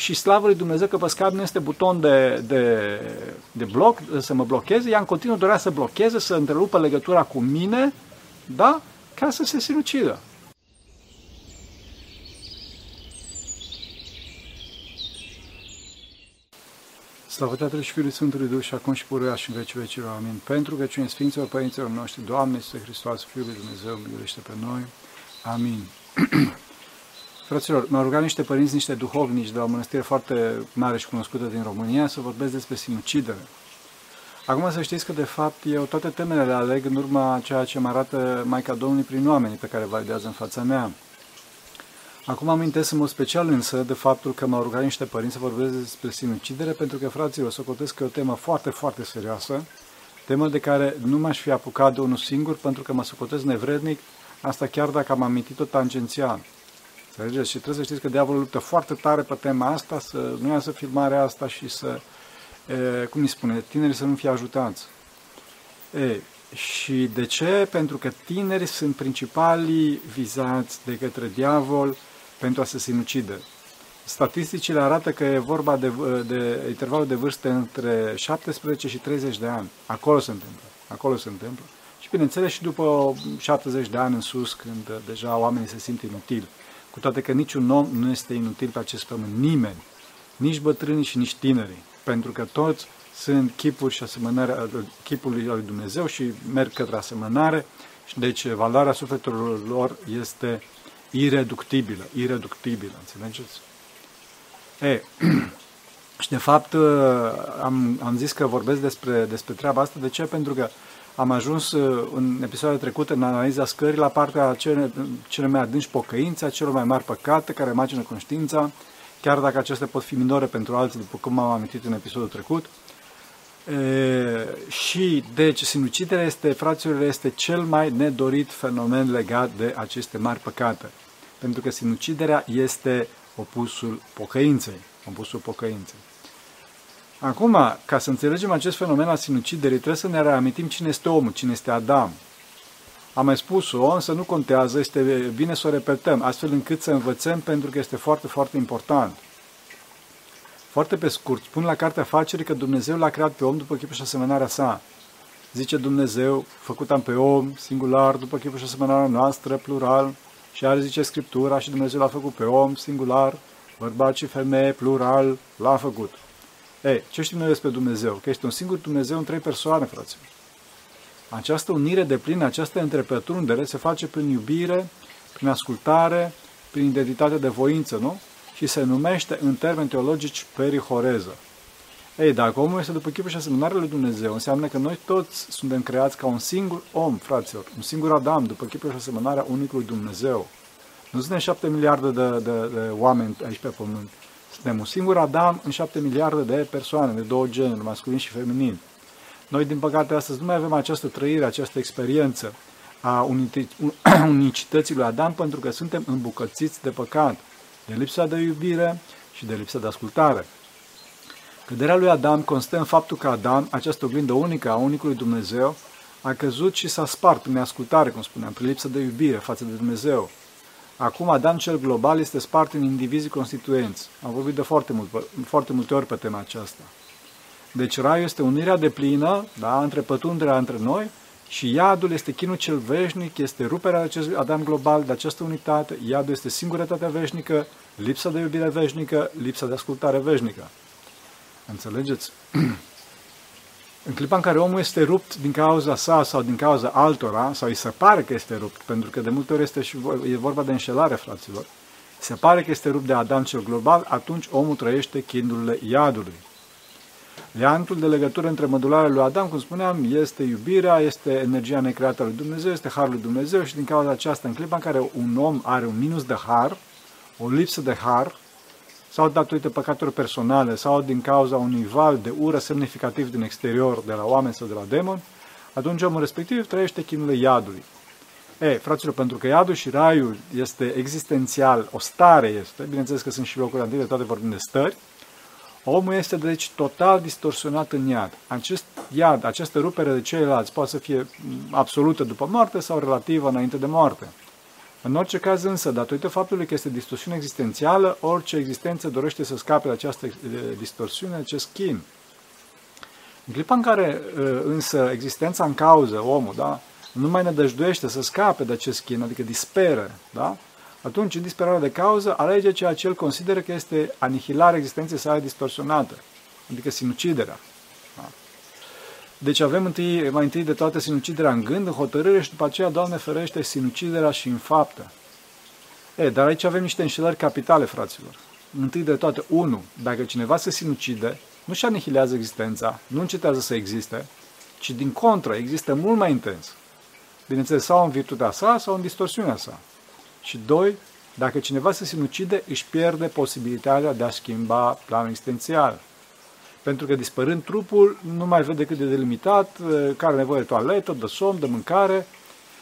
și slavă lui Dumnezeu că pe scaun nu este buton de, de, de bloc, să mă blocheze, ea în continuu dorea să blocheze, să întrerupă legătura cu mine, da? Ca să se sinucidă. Slavă Tatălui și Fiului Sfântului Duh și acum și puruia și în vecii vecilor. Amin. Pentru că cine Sfinților Părinților noștri, Doamne, Iisuse Hristos, Fiul lui Dumnezeu, miluiește pe noi. Amin. Fraților, m-au rugat niște părinți, niște duhovnici de la o mănăstire foarte mare și cunoscută din România să vorbesc despre sinucidere. Acum să știți că, de fapt, eu toate temele le aleg în urma ceea ce mă arată Maica Domnului prin oamenii pe care validează în fața mea. Acum amintesc în mod special însă de faptul că m-au rugat niște părinți să vorbesc despre sinucidere, pentru că, fraților, să cotesc că e o temă foarte, foarte serioasă, temă de care nu m-aș fi apucat de unul singur, pentru că mă socotesc nevrednic, asta chiar dacă am amintit-o tangențial. Înțelegeți? Și trebuie să știți că diavolul luptă foarte tare pe tema asta, să nu iasă filmarea asta și să, e, cum îi spune, tinerii să nu fie ajutați. E, și de ce? Pentru că tinerii sunt principalii vizați de către diavol pentru a se sinucide. Statisticile arată că e vorba de, de intervalul de vârstă între 17 și 30 de ani. Acolo se întâmplă. Acolo se întâmplă. Și bineînțeles și după 70 de ani în sus, când deja oamenii se simt inutili. Cu toate că niciun om nu este inutil pe acest pământ. Nimeni. Nici bătrânii și nici tinerii. Pentru că toți sunt chipuri și asemănare chipul lui Dumnezeu și merg către asemănare. Deci valoarea sufletelor lor este ireductibilă, ireductibilă, înțelegeți? E, și de fapt am, am zis că vorbesc despre, despre treaba asta. De ce? Pentru că am ajuns în episoadele trecute în analiza scării la partea cele, cele mai adânci pocăințe, a celor mai mari păcate care imagină conștiința, chiar dacă acestea pot fi minore pentru alții, după cum am amintit în episodul trecut. E, și, deci, sinuciderea este, fraților, este cel mai nedorit fenomen legat de aceste mari păcate. Pentru că sinuciderea este opusul pocăinței. Opusul pocăinței. Acum, ca să înțelegem acest fenomen al sinuciderii, trebuie să ne reamintim cine este omul, cine este Adam. Am mai spus-o, însă nu contează, este bine să o repetăm, astfel încât să învățăm, pentru că este foarte, foarte important. Foarte pe scurt, spun la Cartea Facerii că Dumnezeu l-a creat pe om după chipul și asemănarea sa. Zice Dumnezeu, făcut am pe om, singular, după chipul și asemănarea noastră, plural, și are, zice Scriptura, și Dumnezeu l-a făcut pe om, singular, bărbat și femeie, plural, l-a făcut. Ei, ce știm noi despre Dumnezeu? Că este un singur Dumnezeu în trei persoane, fraților. Această unire de plină, această întrepătrundere se face prin iubire, prin ascultare, prin identitate de voință, nu? și se numește în termeni teologici perihoreză. Ei, dacă omul este după chipul și asemănarea lui Dumnezeu, înseamnă că noi toți suntem creați ca un singur om, fraților, un singur Adam, după chipul și asemănarea unicului Dumnezeu. Nu suntem șapte miliarde de, de, de oameni aici pe pământ. Suntem un singur Adam în șapte miliarde de persoane, de două genuri, masculin și feminin. Noi, din păcate, astăzi nu mai avem această trăire, această experiență a unicității lui Adam, pentru că suntem îmbucățiți de păcat de lipsa de iubire și de lipsa de ascultare. Căderea lui Adam constă în faptul că Adam, această oglindă unică a unicului Dumnezeu, a căzut și s-a spart prin ascultare, cum spuneam, prin lipsa de iubire față de Dumnezeu. Acum Adam cel global este spart în indivizii constituenți. Am vorbit de foarte, mult, foarte multe ori pe tema aceasta. Deci raiul este unirea de plină, da, între pătunderea între noi și iadul este chinul cel veșnic, este ruperea acestui Adam global de această unitate, iadul este singurătatea veșnică, lipsa de iubire veșnică, lipsa de ascultare veșnică. Înțelegeți? în clipa în care omul este rupt din cauza sa sau din cauza altora, sau îi se pare că este rupt, pentru că de multe ori este și e vorba de înșelare, fraților, se pare că este rupt de Adam cel global, atunci omul trăiește chinurile iadului. Leantul de legătură între mădularele lui Adam, cum spuneam, este iubirea, este energia necreată lui Dumnezeu, este harul lui Dumnezeu și din cauza aceasta, în clipa în care un om are un minus de har, o lipsă de har, sau datorită păcatelor personale, sau din cauza unui val de ură semnificativ din exterior, de la oameni sau de la demoni, atunci omul respectiv trăiește chinurile iadului. E, fraților, pentru că iadul și raiul este existențial, o stare este, bineînțeles că sunt și locuri antike, toate vorbim de stări, Omul este deci total distorsionat în iad. Acest iad, această rupere de ceilalți poate să fie absolută după moarte sau relativă înainte de moarte. În orice caz însă, datorită faptului că este distorsiune existențială, orice existență dorește să scape de această distorsiune, acest chin. În clipa în care însă existența în cauză, omul, da, nu mai nădăjduiește să scape de acest chin, adică disperă, da? atunci, în disperarea de cauză, alege ceea ce el consideră că este anihilarea existenței sale distorsionată, adică sinuciderea. Da? Deci avem întâi, mai întâi de toate sinuciderea în gând, în hotărâre și după aceea, Doamne ferește, sinuciderea și în faptă. E, dar aici avem niște înșelări capitale, fraților. Întâi de toate, unu, dacă cineva se sinucide, nu-și anihilează existența, nu încetează să existe, ci din contră, există mult mai intens. Bineînțeles, sau în virtutea sa, sau în distorsiunea sa. Și doi, dacă cineva se sinucide, își pierde posibilitatea de a schimba planul existențial. Pentru că dispărând trupul, nu mai vede cât de delimitat, care are nevoie de toaletă, de somn, de mâncare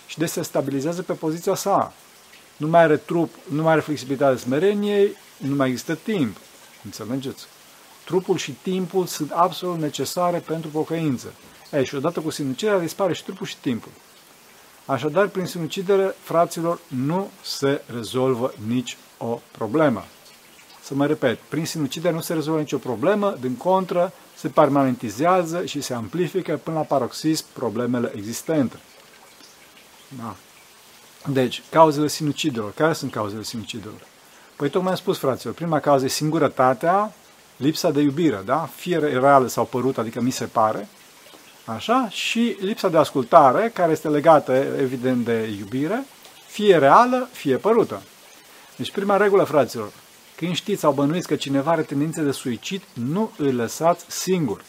și de se stabilizează pe poziția sa. Nu mai are trup, nu mai are flexibilitatea smereniei, nu mai există timp. Înțelegeți? Trupul și timpul sunt absolut necesare pentru pocăință. Ei, și odată cu sinuciderea dispare și trupul și timpul. Așadar, prin sinucidere, fraților, nu se rezolvă nici o problemă. Să mă repet, prin sinucidere nu se rezolvă nicio problemă, din contră, se permanentizează și se amplifică până la paroxism problemele existente. Da. Deci, cauzele sinucidelor. Care sunt cauzele sinucidelor? Păi tocmai am spus, fraților, prima cauză e singurătatea, lipsa de iubire, da? Fie reală sau părut, adică mi se pare, Așa? Și lipsa de ascultare, care este legată, evident, de iubire, fie reală, fie părută. Deci, prima regulă, fraților, când știți sau bănuiți că cineva are tendințe de suicid, nu îl lăsați singur.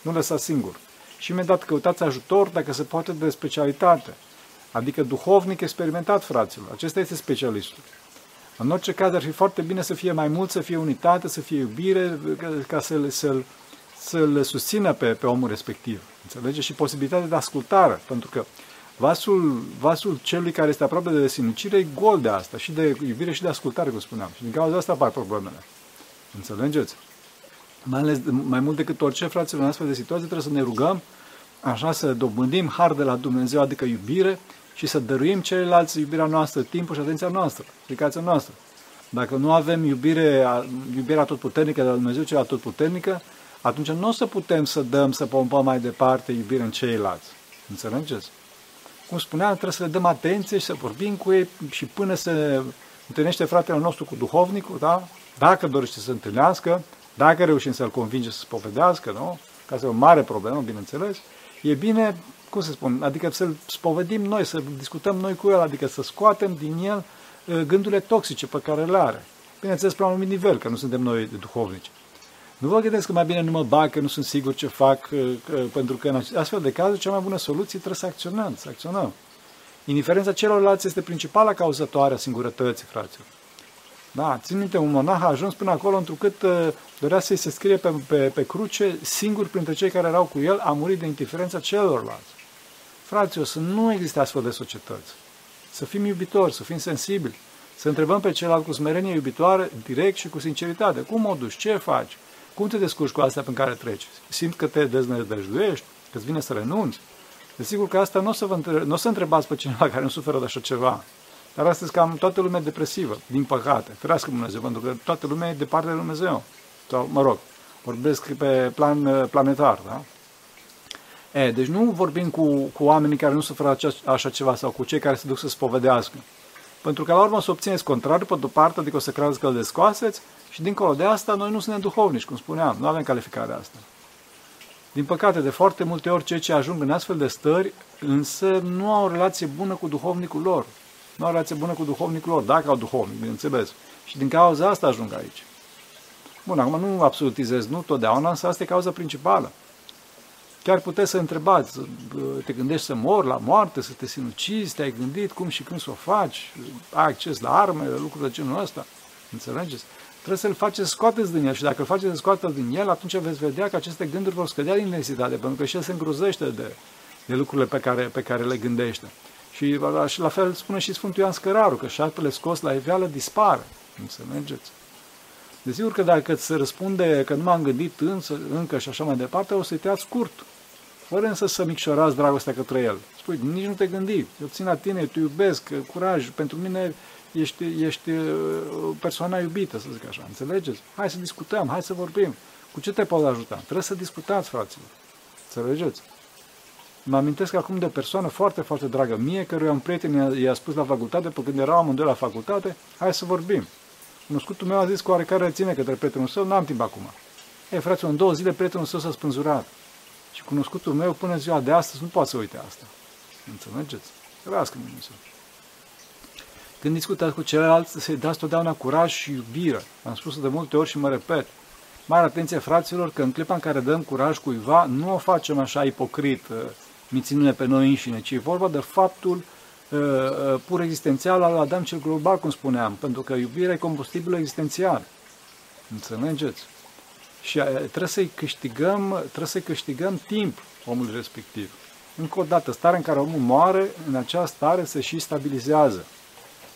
Nu lăsați singur. Și imediat căutați ajutor, dacă se poate, de specialitate. Adică duhovnic experimentat, fraților. Acesta este specialistul. În orice caz, ar fi foarte bine să fie mai mult, să fie unitate, să fie iubire, ca să-l, să-l, să-l susțină pe, pe omul respectiv. Înțelege? Și posibilitatea de ascultare, pentru că vasul, vasul celui care este aproape de sinucire e gol de asta, și de iubire și de ascultare, cum spuneam. Și din cauza asta apar problemele. Înțelegeți? Mai, ales, mai mult decât orice, fraților, în astfel de situații trebuie să ne rugăm, așa să dobândim har de la Dumnezeu, adică iubire, și să dăruim celelalte iubirea noastră, timpul și atenția noastră, aplicația noastră. Dacă nu avem iubire, iubirea puternică de la Dumnezeu, cea puternică, atunci nu o să putem să dăm, să pompăm mai departe iubire în ceilalți. Înțelegeți? Cum spuneam, trebuie să le dăm atenție și să vorbim cu ei și până se întâlnește fratele nostru cu duhovnicul, da? Dacă dorește să se întâlnească, dacă reușim să-l convinge să se povedească, nu? Ca să o mare problemă, bineînțeles, e bine, cum să spun, adică să-l spovedim noi, să discutăm noi cu el, adică să scoatem din el uh, gândurile toxice pe care le are. Bineînțeles, pe un anumit nivel, că nu suntem noi duhovnici. Nu vă gândeți că mai bine nu mă bag, că nu sunt sigur ce fac, pentru că în astfel de cazuri cea mai bună soluție trebuie să acționăm, să acționăm. Indiferența celorlalți este principala cauzătoare a singurătății, fraților. Da, țin minte, un monah a ajuns până acolo întrucât uh, dorea să-i se scrie pe, pe, pe cruce, singur printre cei care erau cu el, a murit de indiferența celorlalți. Fraților, să nu existe astfel de societăți. Să fim iubitori, să fim sensibili, să întrebăm pe celălalt cu smerenie iubitoare, direct și cu sinceritate. Cum o duci? Ce faci? Cum te descurci cu astea pe care treci? Simt că te deznădăjduiești? Că îți vine să renunți? Desigur că asta nu o să, vă între... n-o să întrebați pe cineva care nu suferă de așa ceva. Dar astăzi cam toată lumea e depresivă, din păcate. Ferească Dumnezeu, pentru că toată lumea e departe de Dumnezeu. Sau, mă rog, vorbesc pe plan planetar, da? E, deci nu vorbim cu, cu oamenii care nu suferă așa, așa ceva sau cu cei care se duc să spovedească. Pentru că la urmă să obțineți contrariu pe de-o parte, adică o să credeți că îl descoaseți și dincolo de asta, noi nu suntem duhovnici, cum spuneam, nu avem calificarea asta. Din păcate, de foarte multe ori, cei ce ajung în astfel de stări, însă nu au o relație bună cu duhovnicul lor. Nu au o relație bună cu duhovnicul lor, dacă au duhovnic, bineînțeles. Și din cauza asta ajung aici. Bun, acum nu absolutizez, nu totdeauna, însă asta e cauza principală. Chiar puteți să întrebați, te gândești să mor la moarte, să te sinucizi, te-ai gândit cum și când să o faci, ai acces la arme, lucruri de genul ăsta. Înțelegeți? Trebuie să-l faceți să scoateți din el și dacă îl faceți să scoateți din el, atunci veți vedea că aceste gânduri vor scădea din intensitate, pentru că și el se îngruzește de, de lucrurile pe care, pe care le gândește. Și, și la fel spune și Sfântul Ioan Scăraru, că șarpele scos la iveală dispare. Înțelegeți? Desigur că dacă se răspunde că nu m-am gândit însă, încă și așa mai departe, o să-i tăiați scurt. fără însă să micșorați dragostea către el. Spui, nici nu te gândi, eu țin la tine, te iubesc, curaj, pentru mine ești, ești uh, persoana iubită, să zic așa, înțelegeți? Hai să discutăm, hai să vorbim. Cu ce te pot ajuta? Trebuie să discutați, fraților. Înțelegeți? Mă amintesc acum de o persoană foarte, foarte dragă mie, căruia un prieten i-a spus la facultate, pe când eram amândoi la facultate, hai să vorbim. Cunoscutul meu a zis cu oarecare ține către prietenul său, n-am timp acum. Ei, frate, în două zile prietenul său s-a spânzurat. Și cunoscutul meu până ziua de astăzi nu poate să uite asta. Înțelegeți? Răscă Dumnezeu. Când discutați cu ceilalți, să-i dați totdeauna curaj și iubire. Am spus de multe ori și mă repet. Mare atenție, fraților, că în clipa în care dăm curaj cuiva, nu o facem așa ipocrit, uh, mițindu-ne pe noi înșine, ci e vorba de faptul uh, uh, pur existențial al Adam cel global, cum spuneam, pentru că iubirea e combustibilul existențial. Înțelegeți? Și trebuie să-i câștigăm, trebuie să câștigăm timp omul respectiv. Încă o dată, starea în care omul moare, în acea stare se și stabilizează.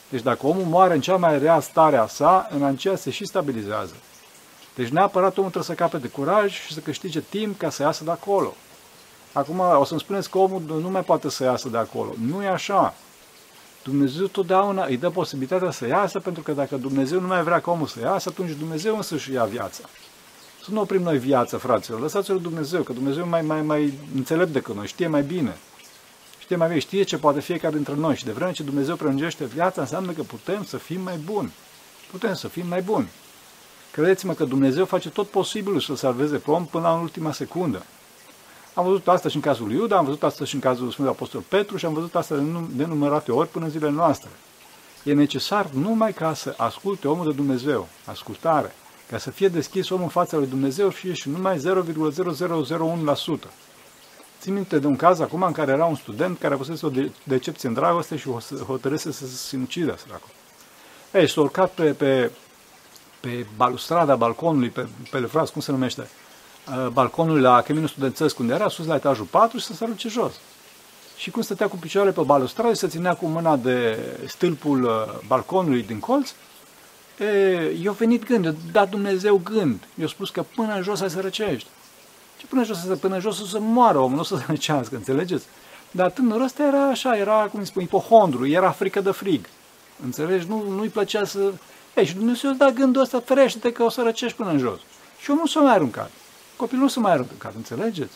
Deci dacă omul moare în cea mai rea stare a sa, în aceea se și stabilizează. Deci neapărat omul trebuie să capete curaj și să câștige timp ca să iasă de acolo. Acum o să-mi spuneți că omul nu mai poate să iasă de acolo. Nu e așa. Dumnezeu totdeauna îi dă posibilitatea să iasă, pentru că dacă Dumnezeu nu mai vrea ca omul să iasă, atunci Dumnezeu își ia viața. Să nu oprim noi viața, fraților. Lăsați-l Dumnezeu, că Dumnezeu e mai, mai, mai înțelept decât noi, știe mai bine. Știe mai bine, știe ce poate fiecare dintre noi. Și de vreme ce Dumnezeu prelungește viața, înseamnă că putem să fim mai buni. Putem să fim mai buni. Credeți-mă că Dumnezeu face tot posibilul să salveze pe om până la ultima secundă. Am văzut asta și în cazul lui Iuda, am văzut asta și în cazul Sfântului Apostol Petru și am văzut asta de numărate ori până în zilele noastre. E necesar numai ca să asculte omul de Dumnezeu, ascultare, ca să fie deschis omul în fața lui Dumnezeu fie și numai 0,0001%. Țin minte de un caz acum în care era un student care avusese o decepție în dragoste și hotărâse să se sinucidă, săracul. Ei, s-a urcat pe, pe, pe balustrada balconului, pe, pe lefraz, cum se numește, uh, balconului la Căminul Studențesc, unde era, sus la etajul 4 și să se arunce jos. Și cum stătea cu picioarele pe balustradă și se ținea cu mâna de stâlpul uh, balconului din colț, e, i-a venit gând, da Dumnezeu gând. I-a spus că până în jos ai să răcești. Și până jos, până jos o să moară omul, nu o să se răcească, înțelegeți? Dar tânărul ăsta era așa, era, cum îi spun, ipohondru, era frică de frig. Înțelegi? Nu, nu-i plăcea să... Ei, și Dumnezeu îți da gândul ăsta, ferește-te că o să răcești până în jos. Și omul nu s-a mai aruncat. Copilul nu s-a mai aruncat, înțelegeți?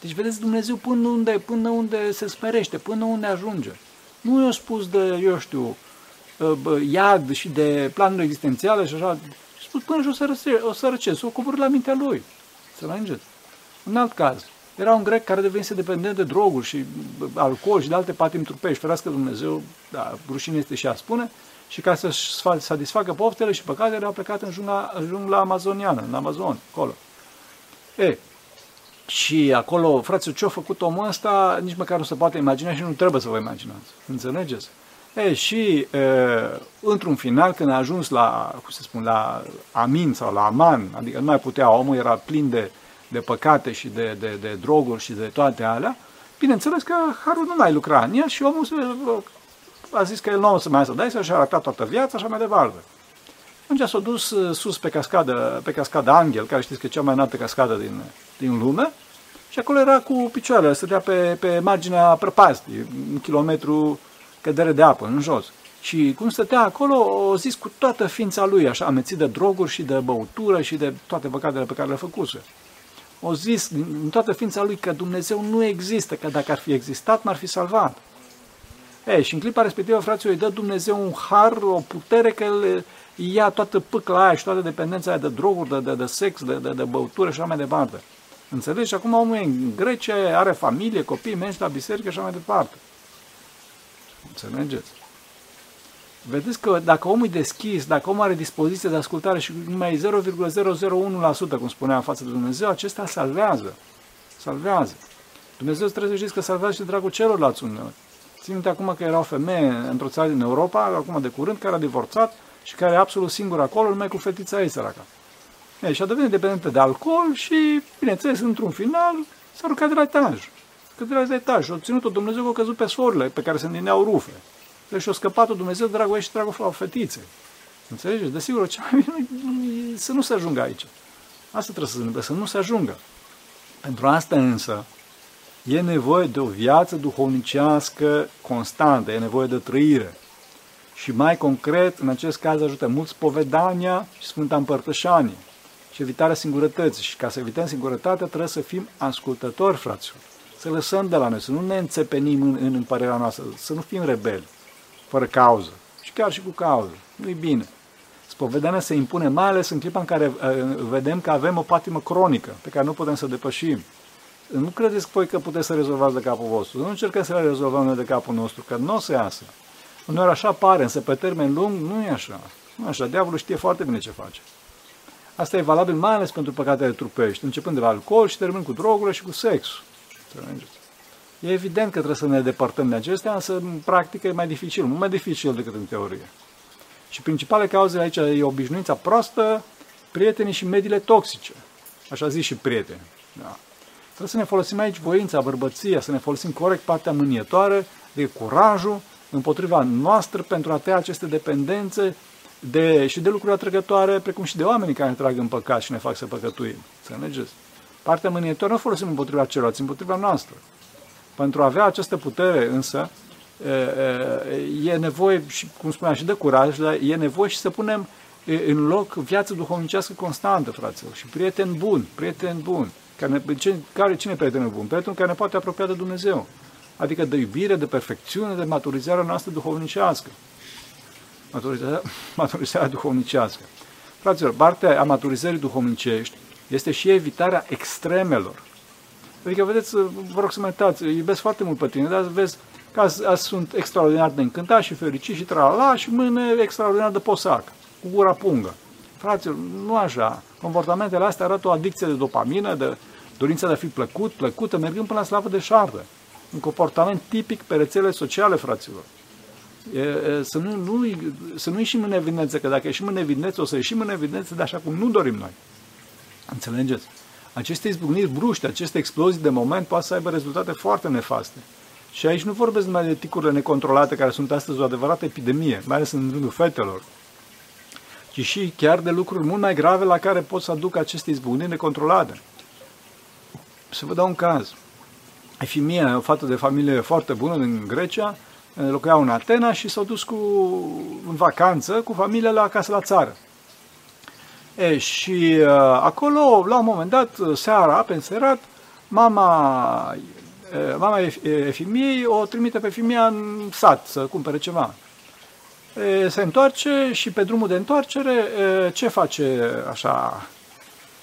Deci vedeți Dumnezeu până unde, până unde se smerește, până unde ajunge. Nu i-a spus de, eu știu, iad și de planuri existențiale și așa. A spus până și o să, răce, o să răcesc, o cobor la mintea lui. Să înțelegeți? Un alt caz. Era un grec care devenise dependent de droguri și alcool și de alte patimi trupești. Ferească Dumnezeu, da, rușine este și a spune, și ca să-și satisfacă poftele și păcatele, au plecat în jungla, în jungla amazoniană, în Amazon, acolo. E, și acolo, frate, ce-a făcut omul ăsta, nici măcar nu se poate imagina și nu trebuie să vă imaginați. Înțelegeți? E, și e, într-un final, când a ajuns la, cum se spun, la Amin sau la Aman, adică nu mai putea, omul era plin de, de păcate și de, de, de droguri și de toate alea, bineînțeles că Harul nu mai lucra în el și omul se, a zis că el nu o să mai să dai, și-a arătat toată viața și așa mai departe. Atunci s-a dus uh, sus pe cascadă, pe cascada Angel, care știți că e cea mai înaltă cascadă din, din lume, și acolo era cu picioarele, stătea pe, pe marginea prăpastii, un kilometru cădere de apă în jos. Și cum stătea acolo, o zis cu toată ființa lui, așa, amețit de droguri și de băutură și de toate păcatele pe care le-a făcuse. O zis din toată ființa lui că Dumnezeu nu există, că dacă ar fi existat, n-ar fi salvat. E, și în clipa respectivă, fraților, îi dă Dumnezeu un har, o putere că el ia toată pâcla aia și toată dependența aia de droguri, de, de, de sex, de, de, de băutură și așa mai departe. Înțelegi? Și acum omul e în Grecia, are familie, copii, merge la biserică și așa mai departe. Înțelegeți? Vedeți că dacă omul e deschis, dacă omul are dispoziție de ascultare și numai 0,001%, cum spuneam, față de Dumnezeu, acesta salvează. Salvează. Dumnezeu trebuie să știți că salvează și dragul celorlalți uneori. Țin minte acum că era o femeie într-o țară din Europa, acum de curând, care a divorțat și care e absolut singură acolo, numai cu fetița ei săracă. Ei, și a devenit dependentă de alcool și, bineînțeles, într-un final, s-a rugat de la etaj câteva de etaj. Și au ținut-o Dumnezeu că a căzut pe sorile pe care se îndineau rufe. Deci și-a scăpat-o Dumnezeu dragul ei și dragul fetiței. Înțelegeți? Desigur, cea mai bine să nu se ajungă aici. Asta trebuie să se întâmple, să nu se ajungă. Pentru asta însă, E nevoie de o viață duhovnicească constantă, e nevoie de trăire. Și mai concret, în acest caz ajută mult spovedania și Sfânta Împărtășanie și evitarea singurătății. Și ca să evităm singurătatea, trebuie să fim ascultători, fraților. Să lăsăm de la noi, să nu ne înțepenim în, în părerea noastră, să nu fim rebeli, fără cauză. Și chiar și cu cauză. Nu-i bine. Spovedania se impune mai ales în clipa în care uh, vedem că avem o patimă cronică pe care nu putem să depășim. Nu credeți voi că puteți să rezolvați de capul vostru. Nu încercăm să le rezolvăm noi de capul nostru, că nu o să iasă. Uneori așa pare, însă pe termen lung nu e așa. Nu e așa. Diavolul știe foarte bine ce face. Asta e valabil mai ales pentru păcatele trupești, începând de la alcool și terminând cu drogurile și cu sex. E evident că trebuie să ne depărtăm de acestea, însă în practică e mai dificil, mult mai dificil decât în teorie. Și principale cauze aici e obișnuința proastă, prietenii și mediile toxice. Așa zis și prieteni. Da. Trebuie să ne folosim aici voința, bărbăția, să ne folosim corect partea mânietoare, de curajul împotriva noastră pentru a tăia aceste dependențe de, și de lucruri atrăgătoare, precum și de oamenii care ne trag în păcat și ne fac să păcătuim. Să înțelegeți? Partea mânietoare nu o folosim împotriva celorlalți, împotriva noastră. Pentru a avea această putere, însă, e nevoie, și, cum spuneam, și de curaj, dar e nevoie și să punem în loc viață duhovnicească constantă, fraților, și prieten bun, prieten bun. Care, care, cine e prietenul bun? Prietenul care ne poate apropia de Dumnezeu. Adică de iubire, de perfecțiune, de maturizarea noastră duhovnicească. Maturizarea, maturizarea duhovnicească. Fraților, partea a maturizării duhovnicești este și evitarea extremelor. Adică, vedeți, vă rog să mă uitați, iubesc foarte mult pe tine, dar vezi că azi, azi sunt extraordinar de încântat și fericit și tralala și mâine extraordinar de posac, cu gura pungă. Fraților, nu așa. Comportamentele astea arată o adicție de dopamină, de dorința de a fi plăcut, plăcută, mergând până la slavă de șartă. Un comportament tipic pe rețele sociale, fraților. E, e, să, nu, nu, să nu ieșim în evidență, că dacă ieșim în evidență, o să ieșim în evidență de așa cum nu dorim noi. Înțelegeți? Aceste izbucniri bruște, aceste explozii de moment poate să aibă rezultate foarte nefaste. Și aici nu vorbesc numai de ticurile necontrolate, care sunt astăzi o adevărată epidemie, mai ales în rândul fetelor, ci și chiar de lucruri mult mai grave la care pot să aducă aceste izbucniri necontrolate. Să vă dau un caz. Efimia, o fată de familie foarte bună din Grecia, locuiau în Atena și s-au dus cu, în vacanță cu familia la acasă la țară. E, și uh, acolo, la un moment dat, seara, pe înserat, mama, uh, mama Efimiei o trimite pe Efimia în sat să cumpere ceva. E, se întoarce și pe drumul de întoarcere, e, ce face așa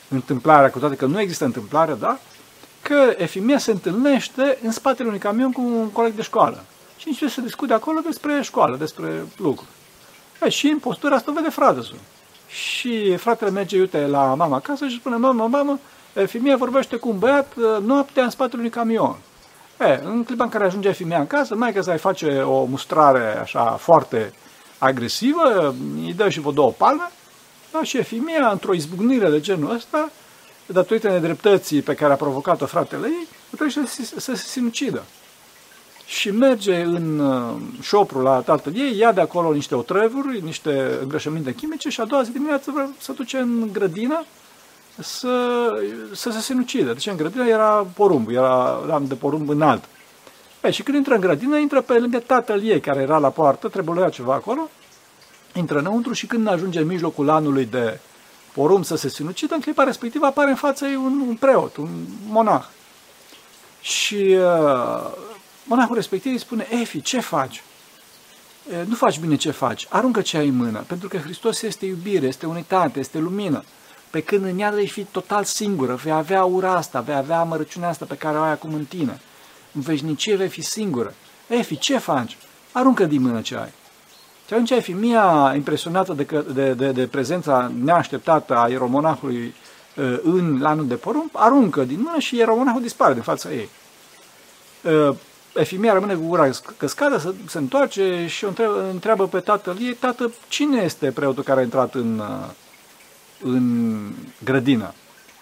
întâmplarea, cu toate că nu există întâmplare, da? Că Efimia se întâlnește în spatele unui camion cu un coleg de școală. Și începe să discute acolo despre școală, despre lucruri. E, și în postura asta vede frate Și fratele merge, iute, la mama acasă și spune, mamă, mamă, femeia vorbește cu un băiat noaptea în spatele unui camion. E, în clipa în care ajunge femeia în casă, mai că să-i face o mustrare așa foarte agresivă, îi dă și vă două palme, da, și femeia, într-o izbucnire de genul ăsta, datorită nedreptății pe care a provocat-o fratele ei, trebuie să, să, să se sinucidă și merge în uh, șopru la tatăl ei, ia de acolo niște otrăvuri, niște îngrășăminte chimice și a doua zi dimineață vrea să duce în grădină să, să se sinucide. Deci în grădină era porumb, era lam de porumb înalt. E, și când intră în grădină, intră pe lângă tatăl ei, care era la poartă, trebuie ceva acolo, intră înăuntru și când ajunge în mijlocul anului de porumb să se sinucidă, în clipa respectivă apare în fața ei un, un preot, un monah. Și uh, monahul respectiv îi spune, Efi, ce faci? Nu faci bine ce faci, aruncă ce ai în mână, pentru că Hristos este iubire, este unitate, este lumină. Pe când în ea vei fi total singură, vei avea ura asta, vei avea amărăciunea asta pe care o ai acum în tine. În veșnicie vei fi singură. Efi, ce faci? Aruncă din mână ce ai. Și atunci Efi, mia impresionată de, de, de, de prezența neașteptată a ieromonahului în lanul de porumb, aruncă din mână și ieromonahul dispare din fața ei Efimia rămâne cu gura căscată, se, se întoarce și o întreabă, întreabă pe tatăl ei, tată, cine este preotul care a intrat în, în grădină?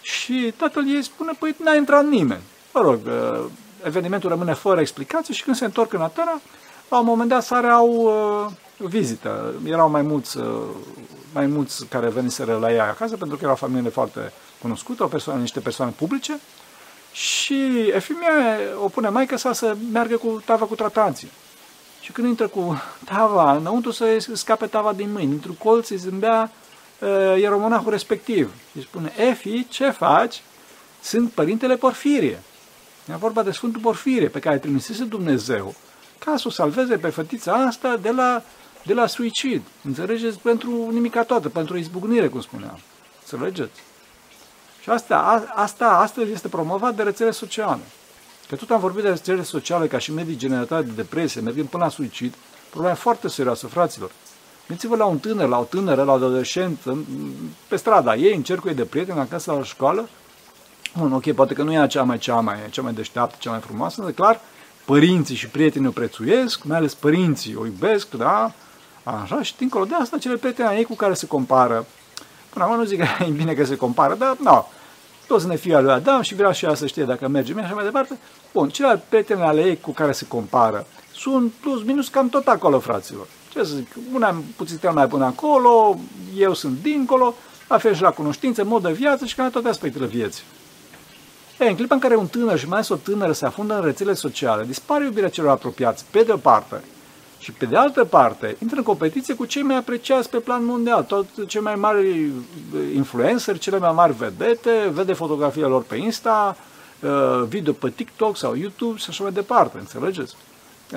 Și tatăl ei spune, păi n-a intrat nimeni. Mă rog, evenimentul rămâne fără explicație și când se întorc în Atena, la un moment dat sare au uh, vizită. Erau mai mulți, uh, mai mulți care veniseră la ea acasă, pentru că era o familie foarte cunoscută, o persoană, niște persoane publice, și Efimia o pune maică sa să meargă cu tava cu tratanție. Și când intră cu tava înăuntru să scape tava din mâini, într-un colț îi zâmbea uh, ieromonahul respectiv. Îi spune, Efi, ce faci? Sunt părintele Porfirie. E vorba de Sfântul Porfirie, pe care trimisese Dumnezeu ca să o salveze pe fătița asta de la, de la suicid. Înțelegeți? Pentru nimica toată, pentru izbucnire, cum spuneam. Înțelegeți? Și asta, a, asta astăzi este promovat de rețele sociale. Că tot am vorbit de rețele sociale ca și medii generate de depresie, mergând până la suicid, problema e foarte serioasă, fraților. Gândiți-vă la un tânăr, la o tânără, la o adolescentă, pe strada ei, în cercul ei de prieteni, acasă la școală. Bun, ok, poate că nu e cea mai, cea mai, cea mai deșteaptă, cea mai frumoasă, dar clar, părinții și prietenii o prețuiesc, mai ales părinții o iubesc, da? Așa, și dincolo de asta, cele prieteni ei cu care se compară. Până acum nu zic că e bine că se compară, dar, nu, toți ne fie lui Adam și vrea și ea să știe dacă merge bine și așa mai departe. Bun, celelalte prieteni ale ei cu care se compară sunt plus minus cam tot acolo, fraților. Ce să zic, una puțin mai până acolo, eu sunt dincolo, la fel și la cunoștință, mod de viață și cam toate aspectele vieții. E, în clipa în care un tânăr și mai ales o tânără se afundă în rețele sociale, dispare iubirea celor apropiați, pe de o parte, și pe de altă parte, intră în competiție cu cei mai apreciați pe plan mondial, tot cei mai mari influenceri, cele mai mari vedete, vede fotografiile lor pe Insta, uh, video pe TikTok sau YouTube și așa mai departe, înțelegeți?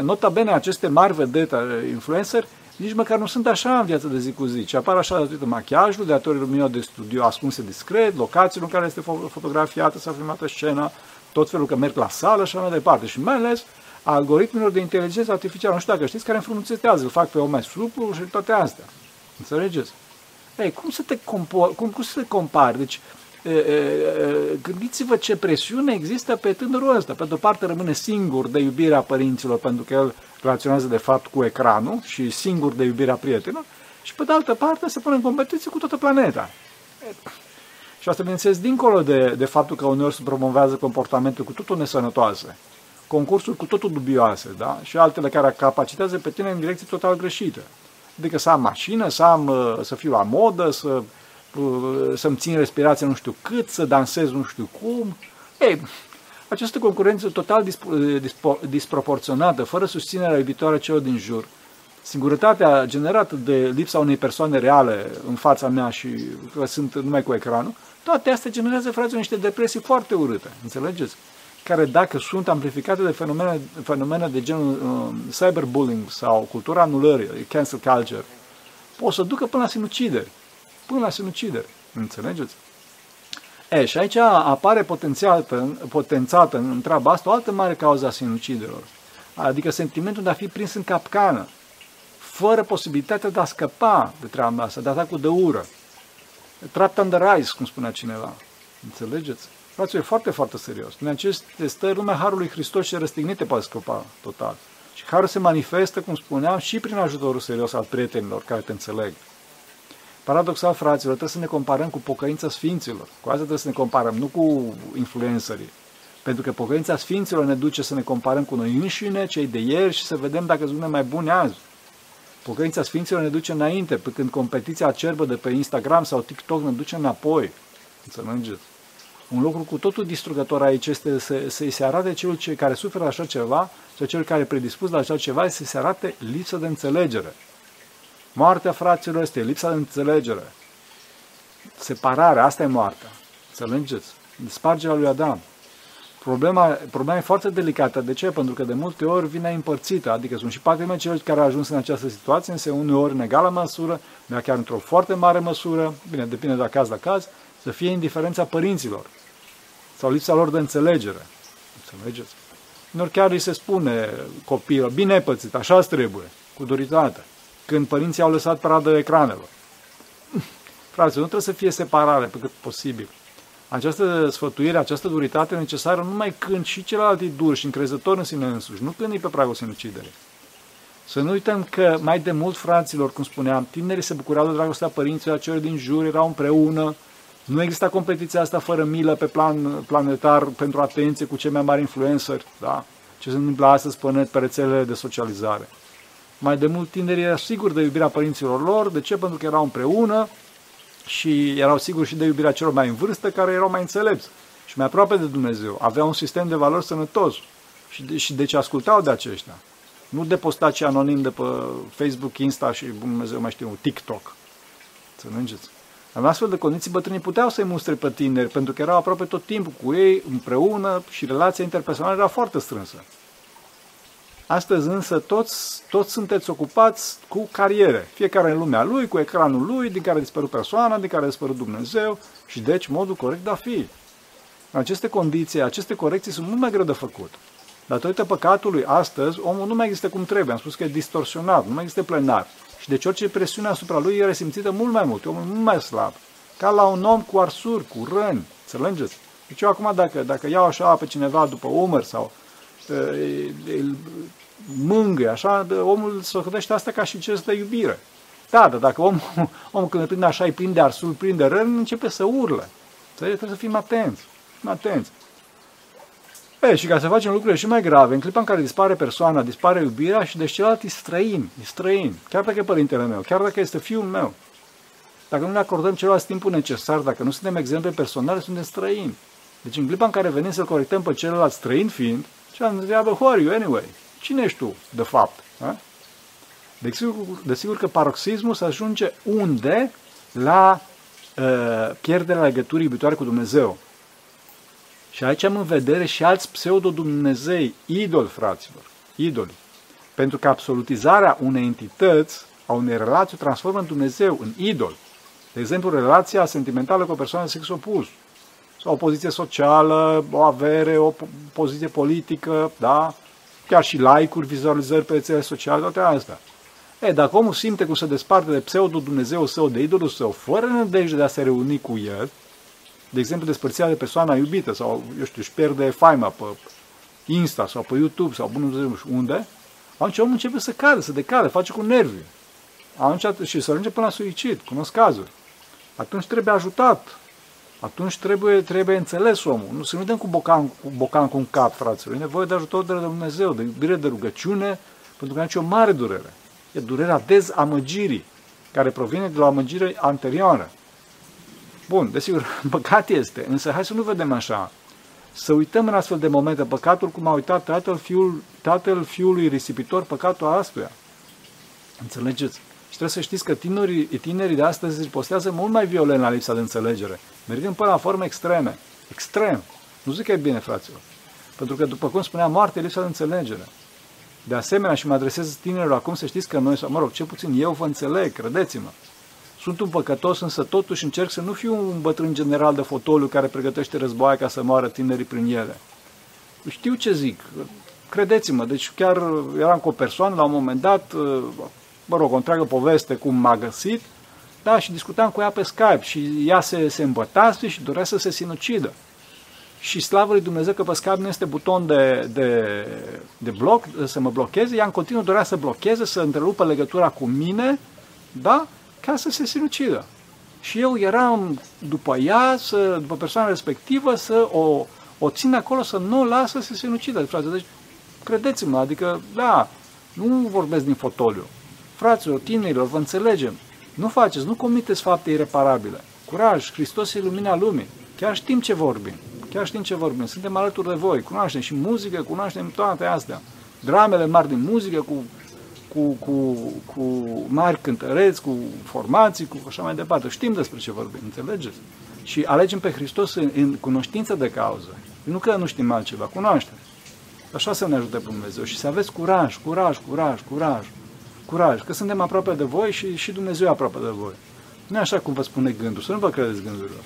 Nota bene, aceste mari vedete, influenceri, nici măcar nu sunt așa în viața de zi cu zi, ci apar așa datorită machiajului, datorită luminilor de studio ascunse discret, locațiile în care este fotografiată sau filmată scena, tot felul că merg la sală și așa mai departe. Și mai ales a algoritmilor de inteligență artificială, nu știu dacă știți, care înfrumusețează, îl fac pe om mai suplu și toate astea. Înțelegeți? Ei, cum să te, compor, cum, cum să te compari? Deci, e, e, gândiți-vă ce presiune există pe tânărul ăsta. Pe de-o parte rămâne singur de iubirea părinților, pentru că el relaționează de fapt cu ecranul și singur de iubirea prietenilor, și pe de altă parte se pune în competiție cu toată planeta. Și asta, bineînțeles, dincolo de, de faptul că uneori se promovează comportamente cu totul nesănătoase concursuri cu totul dubioase, da? Și altele care capacitează pe tine în direcții total greșite. Adică să am mașină, să, am, uh, să fiu la modă, să, uh, să-mi țin respirația nu știu cât, să dansez nu știu cum. Ei, această concurență total dispo, dispo, disproporționată, fără susținerea iubitoare celor din jur, singurătatea generată de lipsa unei persoane reale în fața mea și că sunt numai cu ecranul, toate astea generează, fraților, niște depresii foarte urâte. Înțelegeți? Care dacă sunt amplificate de fenomene, fenomene de genul uh, cyberbullying sau cultura anulării, cancel culture, pot să ducă până la sinucideri. Până la sinucideri. Înțelegeți? E, și aici apare potențiată, potențată în treaba asta o altă mare cauză a sinuciderilor. Adică sentimentul de a fi prins în capcană, fără posibilitatea de a scăpa de treaba asta, de atacul de ură. Trapped under ice, cum spunea cineva. Înțelegeți? Fraților, e foarte, foarte serios. În aceste stări, lumea Harului Hristos și răstignite poate scăpa total. Și Harul se manifestă, cum spuneam, și prin ajutorul serios al prietenilor care te înțeleg. Paradoxal, fraților, trebuie să ne comparăm cu pocăința Sfinților. Cu asta trebuie să ne comparăm, nu cu influencerii. Pentru că pocăința Sfinților ne duce să ne comparăm cu noi înșine, cei de ieri, și să vedem dacă sunt mai buni azi. Pocăința Sfinților ne duce înainte, pe când competiția acerbă de pe Instagram sau TikTok ne duce înapoi. Înțelegeți? Un lucru cu totul distrugător aici este să, să-i se arate celul ce, care suferă așa ceva sau cel care e predispus la așa ceva, să se arate lipsă de înțelegere. Moartea fraților este lipsa de înțelegere. Separarea, asta e moartea. Înțelegeți? Spargerea lui Adam. Problema, problema e foarte delicată. De ce? Pentru că de multe ori vine împărțită. Adică sunt și patru cei care au ajuns în această situație, însă uneori în egală măsură, chiar într-o foarte mare măsură, bine, depinde de la caz la caz, să fie indiferența părinților sau lipsa lor de înțelegere. Înțelegeți? Nor chiar îi se spune copilul, bine ai pățit, așa trebuie, cu duritate, când părinții au lăsat pradă ecranelor. Fraților, nu trebuie să fie separare pe cât posibil. Această sfătuire, această duritate e necesară numai când și celălalt e dur și încrezător în sine însuși, nu când e pe pragul sinuciderii. Să nu uităm că mai de mult, fraților, cum spuneam, tinerii se bucurau de dragostea părinților, celor din jur erau împreună, nu exista competiția asta fără milă pe plan planetar pentru atenție cu cei mai mari influenceri, da? Ce se întâmplă astăzi pe net, pe rețelele de socializare. Mai de mult tinerii erau siguri de iubirea părinților lor. De ce? Pentru că erau împreună și erau siguri și de iubirea celor mai în vârstă, care erau mai înțelepți. și mai aproape de Dumnezeu, aveau un sistem de valori sănătos și, de, și deci ascultau de aceștia. Nu de postaci anonim de pe Facebook, Insta și Dumnezeu mai știu, TikTok. Să înțelegeți? În astfel de condiții, bătrânii puteau să-i mustre pe tineri, pentru că erau aproape tot timpul cu ei, împreună și relația interpersonală era foarte strânsă. Astăzi însă toți, toți sunteți ocupați cu cariere, fiecare în lumea lui, cu ecranul lui, din care a dispărut persoana, din care a dispărut Dumnezeu și deci modul corect de a fi. În aceste condiții, aceste corecții sunt mult mai greu de făcut. Datorită păcatului, astăzi, omul nu mai există cum trebuie. Am spus că e distorsionat, nu mai există plenar. Și deci orice presiune asupra lui e resimțită mult mai mult, omul mult mai slab. Ca la un om cu arsuri, cu răni, înțelegeți? Deci eu acum dacă, dacă iau așa pe cineva după umăr sau îl mângă, așa, omul se hădește asta ca și gest de iubire. Da, dar dacă omul, omul când îl prinde așa, îi prinde arsul, prinde răni, începe să urle. Trebuie să fim atenți, fim atenți. E, și ca să facem lucrurile și mai grave, în clipa în care dispare persoana, dispare iubirea și deci celălalt e străin, e străin, chiar dacă e părintele meu, chiar dacă este fiul meu. Dacă nu ne acordăm celălalt timpul necesar, dacă nu suntem exemple personale, suntem străini. Deci în clipa în care venim să-l corectăm pe celălalt străin fiind, și am întreabă, who are you anyway? Cine ești tu, de fapt? Desigur, desigur că paroxismul se ajunge unde? La uh, pierderea legăturii iubitoare cu Dumnezeu. Și aici am în vedere și alți pseudo-dumnezei, idoli, fraților, idoli. Pentru că absolutizarea unei entități, a unei relații, o transformă în Dumnezeu, în idol. De exemplu, relația sentimentală cu o persoană de sex opus. Sau o poziție socială, o avere, o poziție politică, da? Chiar și like-uri, vizualizări pe rețele sociale, toate astea. E, dacă omul simte cum se desparte de pseudo-Dumnezeu său, de idolul său, fără nădejde de a se reuni cu el, de exemplu, despărțirea de persoana iubită sau, eu știu, își pierde faima pe Insta sau pe YouTube sau bunul Dumnezeu unde, atunci omul începe să cadă, să decadă, face cu nervi. Atunci, și să ajunge până la suicid, cunosc cazuri. Atunci trebuie ajutat. Atunci trebuie, trebuie înțeles omul. Nu să nu dăm cu bocan, cu bocan cu un cap, fraților. E nevoie de ajutor de la Dumnezeu, de iubire, de rugăciune, pentru că aici o mare durere. E durerea dezamăgirii, care provine de la o amăgire anterioară. Bun, desigur, păcat este, însă hai să nu vedem așa. Să uităm în astfel de momente păcatul cum a uitat tatăl, fiul, tatăl fiului risipitor păcatul astuia. Înțelegeți? Și trebuie să știți că tinerii, tinerii de astăzi se postează mult mai violent la lipsa de înțelegere, mergând până la forme extreme. Extrem. Nu zic că e bine, fraților. Pentru că, după cum spunea, moarte e lipsa de înțelegere. De asemenea, și mă adresez tinerilor acum să știți că noi, sau mă rog, ce puțin eu vă înțeleg, credeți-mă. Sunt un păcătos, însă totuși încerc să nu fiu un bătrân general de fotoliu care pregătește războaie ca să moară tinerii prin ele. Știu ce zic, credeți-mă, deci chiar eram cu o persoană la un moment dat, mă rog, o întreagă poveste cum m-a găsit, da, și discutam cu ea pe Skype și ea se, se îmbătase și dorea să se sinucidă. Și slavă lui Dumnezeu că pe Skype nu este buton de, de, de bloc, să mă blocheze, ea în continuu dorea să blocheze, să întrerupă legătura cu mine, da? Ca să se sinucidă. Și eu eram după ea, să, după persoana respectivă, să o, o țin acolo, să nu o lasă să se sinucidă. Frate, deci, credeți-mă, adică, da, nu vorbesc din fotoliu. Fraților, tinerilor, vă înțelegem. Nu faceți, nu comiteți fapte ireparabile. Curaj, Hristos e lumina lumii. Chiar știm ce vorbim. Chiar știm ce vorbim. Suntem alături de voi. Cunoaștem și muzică, cunoaștem toate astea. Dramele mari din muzică, cu cu, cu, cu mari cântăreți, cu formații, cu așa mai departe. Știm despre ce vorbim, înțelegeți? Și alegem pe Hristos în, în cunoștință de cauză. Nu că nu știm altceva, cunoaștem. Așa să ne ajute Dumnezeu și să aveți curaj, curaj, curaj, curaj, curaj, că suntem aproape de voi și, și Dumnezeu e aproape de voi. Nu e așa cum vă spune gândul, să nu vă credeți gândurilor.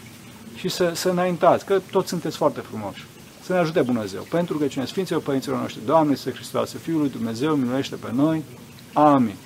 Și să, să înaintați, că toți sunteți foarte frumoși. Să ne ajute Dumnezeu. Pentru că cine Sfinților Părinților noștri, Doamne, să Hristos, Fiul lui Dumnezeu, miluiește pe noi. Amin.